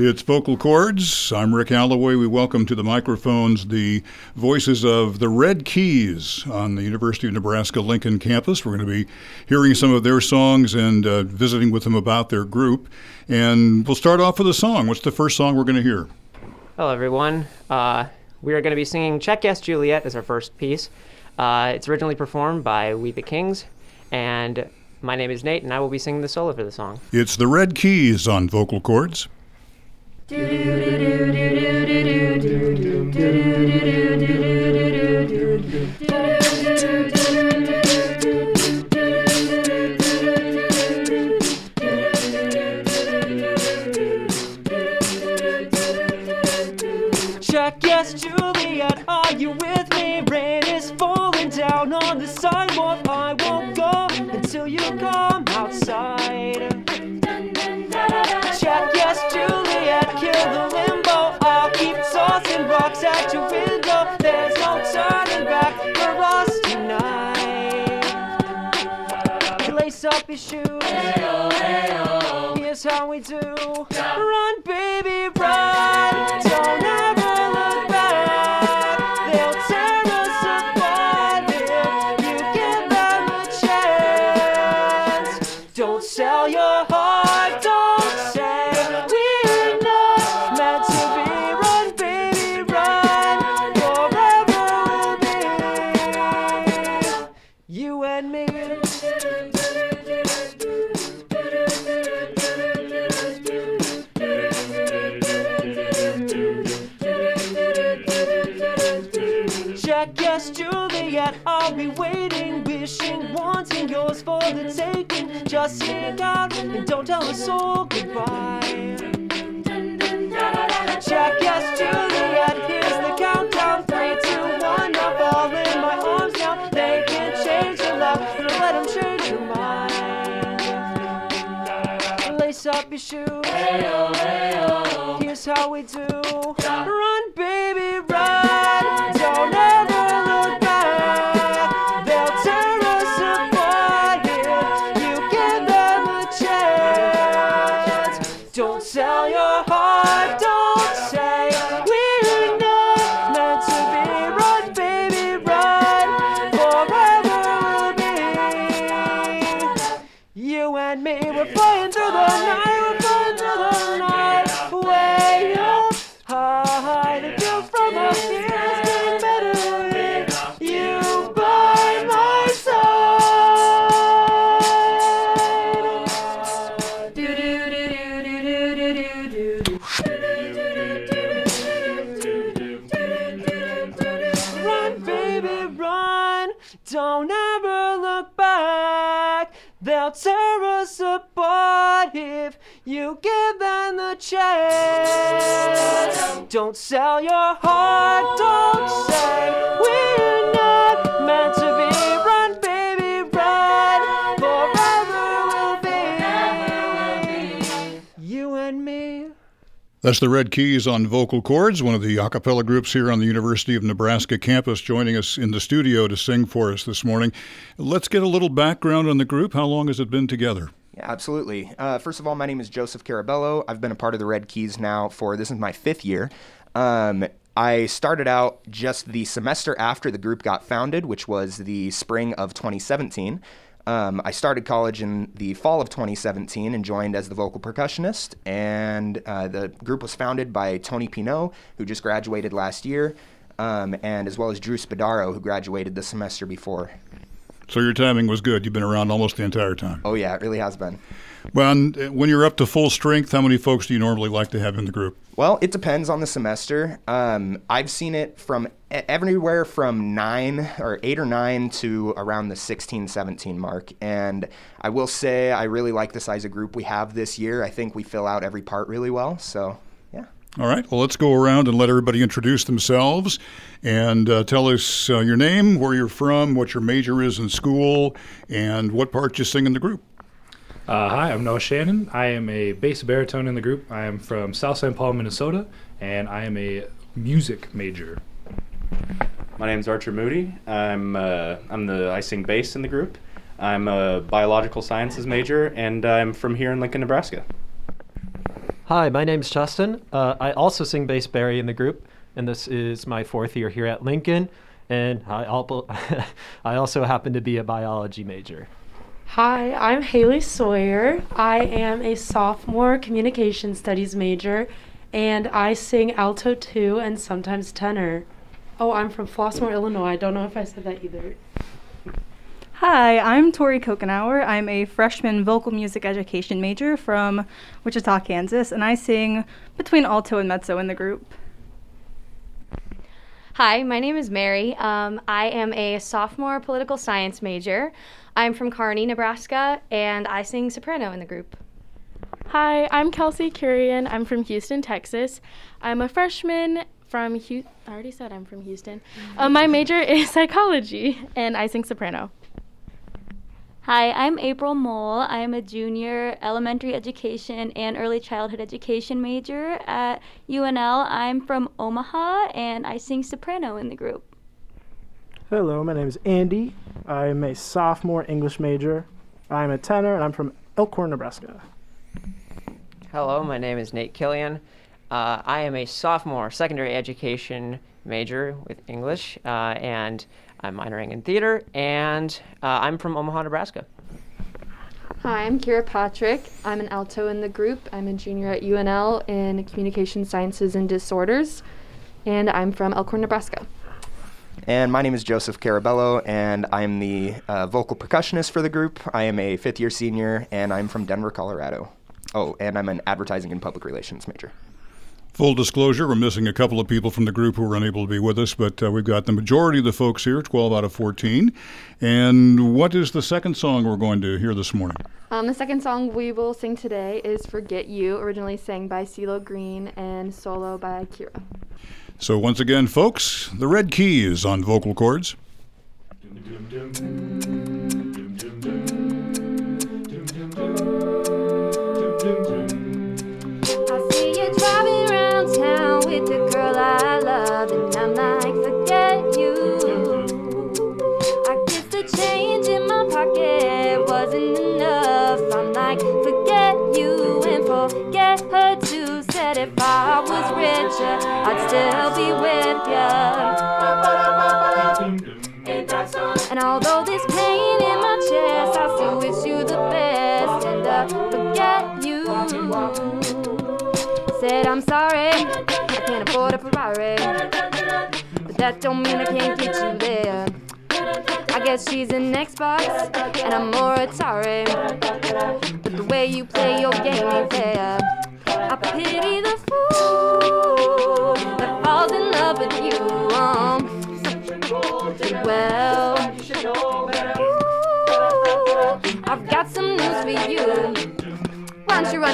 It's Vocal Chords. I'm Rick Alloway. We welcome to the microphones the voices of the Red Keys on the University of Nebraska Lincoln campus. We're going to be hearing some of their songs and uh, visiting with them about their group. And we'll start off with a song. What's the first song we're going to hear? Hello, everyone. Uh, we are going to be singing Check Yes Juliet as our first piece. Uh, it's originally performed by We the Kings, and my name is Nate, and I will be singing the solo for the song. It's the Red Keys on Vocal Chords. Check yes, Juliet, are you with me? Rain is falling down on the sidewalk. I won't go until you come Kill the limbo. I'll keep tossing rocks at your window. There's no turning back for us tonight. Lace up your shoes. Here's how we do. Run, baby, run. Yes, Juliet, I'll be waiting, wishing, wanting yours for the taking. Just sneak out and don't tell a soul goodbye. Check yes, Juliet, here's the countdown. Three, two, one, now fall in my arms now. They can change your love, but let them change your mind. Lace up your shoes. Here's how we do. And me. We're flying through the night. We're flying through the night. Way up high. The view from up here is getting better with you by my side. Do do do do do do do do do. Run, baby, run. Don't ever look back. They'll tear us apart if you give them the chance. Don't sell your heart. Don't say we're not meant to be. That's the Red Keys on Vocal Chords, one of the a cappella groups here on the University of Nebraska campus, joining us in the studio to sing for us this morning. Let's get a little background on the group. How long has it been together? Yeah, absolutely. Uh, first of all, my name is Joseph Carabello. I've been a part of the Red Keys now for this is my fifth year. Um, I started out just the semester after the group got founded, which was the spring of 2017. Um, I started college in the fall of 2017 and joined as the vocal percussionist. And uh, the group was founded by Tony Pinot, who just graduated last year, um, and as well as Drew Spadaro, who graduated the semester before. So your timing was good. You've been around almost the entire time. Oh, yeah, it really has been. Well, uh, when you're up to full strength, how many folks do you normally like to have in the group? Well, it depends on the semester. Um, I've seen it from everywhere from nine or eight or nine to around the 16, 17 mark. And I will say I really like the size of group we have this year. I think we fill out every part really well. So. All right. Well, let's go around and let everybody introduce themselves and uh, tell us uh, your name, where you're from, what your major is in school, and what part you sing in the group. Uh, hi, I'm Noah Shannon. I am a bass baritone in the group. I am from South St. Paul, Minnesota, and I am a music major. My name is Archer Moody. I'm uh, I'm the I sing bass in the group. I'm a biological sciences major, and I'm from here in Lincoln, Nebraska. Hi, my name's Justin. Uh, I also sing bass Barry in the group, and this is my fourth year here at Lincoln. And I, I also happen to be a biology major. Hi, I'm Haley Sawyer. I am a sophomore communication studies major, and I sing alto too and sometimes tenor. Oh, I'm from Flossmoor, Illinois. I don't know if I said that either. Hi, I'm Tori Kokenauer. I'm a freshman vocal music education major from Wichita, Kansas, and I sing between alto and mezzo in the group. Hi, my name is Mary. Um, I am a sophomore political science major. I'm from Kearney, Nebraska, and I sing soprano in the group. Hi, I'm Kelsey Curian. I'm from Houston, Texas. I'm a freshman from Houston. I already said I'm from Houston. Uh, my major is psychology, and I sing soprano. Hi, I'm April Mole. I am a junior elementary education and early childhood education major at UNL. I'm from Omaha and I sing soprano in the group. Hello, my name is Andy. I'm a sophomore English major. I'm a tenor and I'm from Elkhorn, Nebraska. Hello, my name is Nate Killian. Uh, I am a sophomore secondary education major with English, uh, and I'm minoring in theater, and uh, I'm from Omaha, Nebraska. Hi, I'm Kira Patrick. I'm an alto in the group. I'm a junior at UNL in Communication Sciences and Disorders, and I'm from Elkhorn, Nebraska. And my name is Joseph Carabello, and I'm the uh, vocal percussionist for the group. I am a fifth year senior, and I'm from Denver, Colorado. Oh, and I'm an advertising and public relations major. Full disclosure, we're missing a couple of people from the group who were unable to be with us, but uh, we've got the majority of the folks here, 12 out of 14. And what is the second song we're going to hear this morning? Um, the second song we will sing today is Forget You, originally sang by CeeLo Green and solo by Kira. So, once again, folks, the Red Keys on Vocal Chords. I I'd still be with ya. And although this pain in my chest, I still wish you the best and uh, forget you. Said I'm sorry, I can't afford a Ferrari, but that don't mean I can't get you there. I guess she's an Xbox and I'm more Atari, but the way you play your game ain't fair. I pity the fool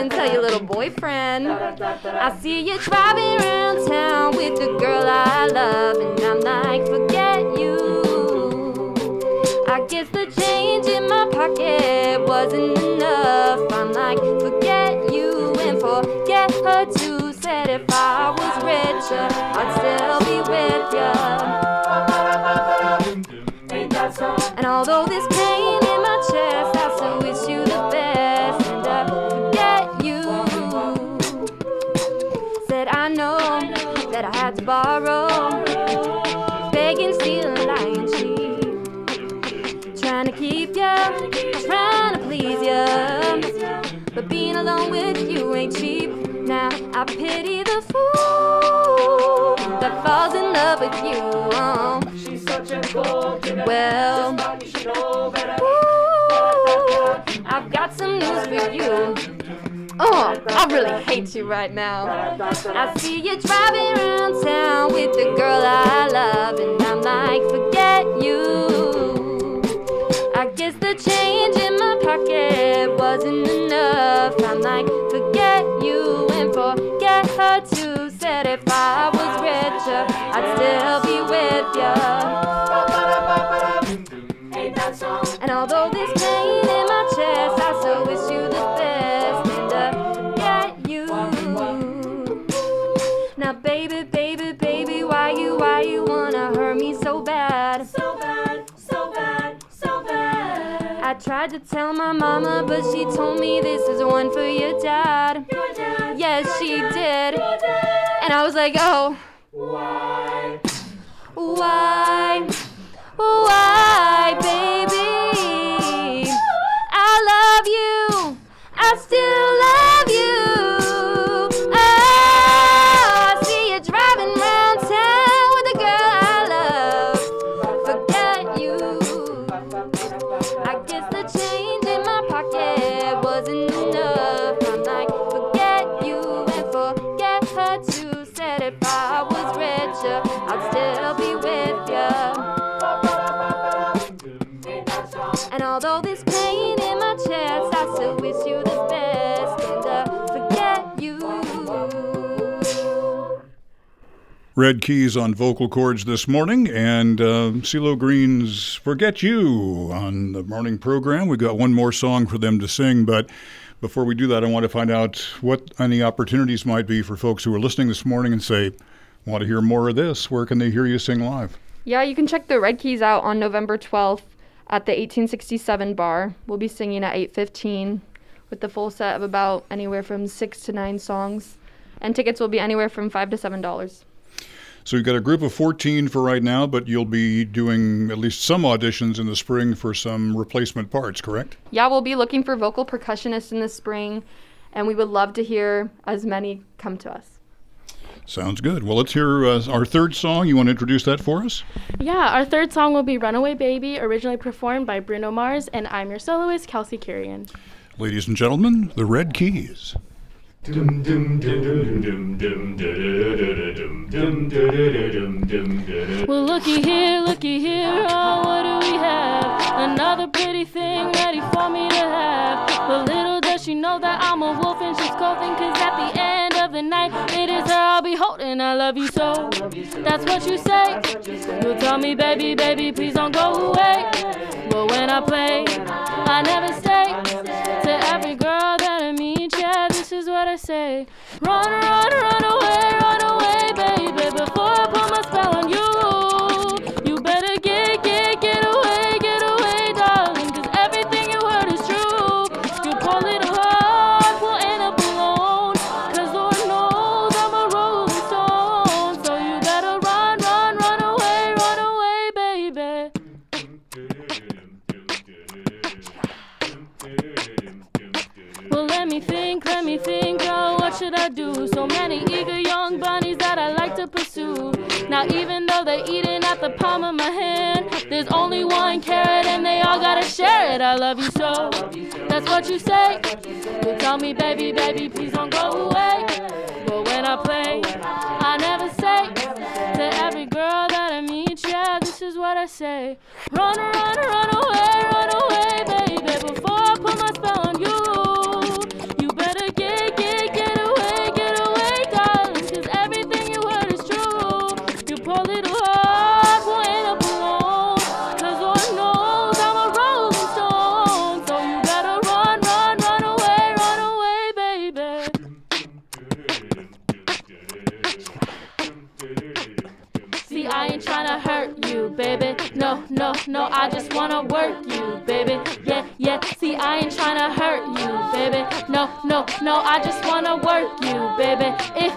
and tell your little boyfriend? I see you driving around town with the girl I love, and I'm like, forget you. I guess the change in my pocket wasn't enough. I'm like, forget you and forget her too. Said if I was richer, uh, I'd still be with ya. And although borrow, begging, stealing, lying, cheat. Trying to keep ya, trying to please ya. But being alone with you ain't cheap. Now I pity the fool that falls in love with you. Oh. She's such a golden Well, ooh, I've got some news for you. Oh, oh I really hate you right now. I see you driving around town with the girl I love, and I'm like, forget you. You, why you wanna hurt me so bad? So bad, so bad, so bad. I tried to tell my mama, but she told me this is one for your dad. Your dad. yes, she did. And I was like, oh. Why? Why? Why, baby? Red Keys on Vocal Chords this morning, and uh, CeeLo Green's Forget You on the morning program. We've got one more song for them to sing, but before we do that, I want to find out what any opportunities might be for folks who are listening this morning and say, want to hear more of this. Where can they hear you sing live? Yeah, you can check the Red Keys out on November 12th at the 1867 bar. We'll be singing at 8:15 with the full set of about anywhere from 6 to 9 songs. And tickets will be anywhere from 5 to 7 dollars. So you've got a group of 14 for right now, but you'll be doing at least some auditions in the spring for some replacement parts, correct? Yeah, we'll be looking for vocal percussionists in the spring and we would love to hear as many come to us. Sounds good. Well, let's hear uh, our third song. You want to introduce that for us? Yeah, our third song will be Runaway Baby, originally performed by Bruno Mars, and I'm your soloist, Kelsey Curian. Ladies and gentlemen, the Red Keys. Well, looky here, looky here, oh, what do we have? Another pretty thing ready for me to have. But little does she know that I'm a wolf and she's coughing, cause at the end of the night, it is her I'll be holding. I love you so. That's what you say. You'll tell me, baby, baby, please don't go away. But when I play, I never stay. To say. Run, run, run away, run I love you so. That's what you say. You tell me, baby, baby, please don't go away. But when I play, I never say to every girl that I meet, yeah, this is what I say. Run, run, run away, I just wanna work you, baby. Yeah, yeah. See, I ain't tryna hurt you, baby. No, no, no, I just wanna work you, baby. If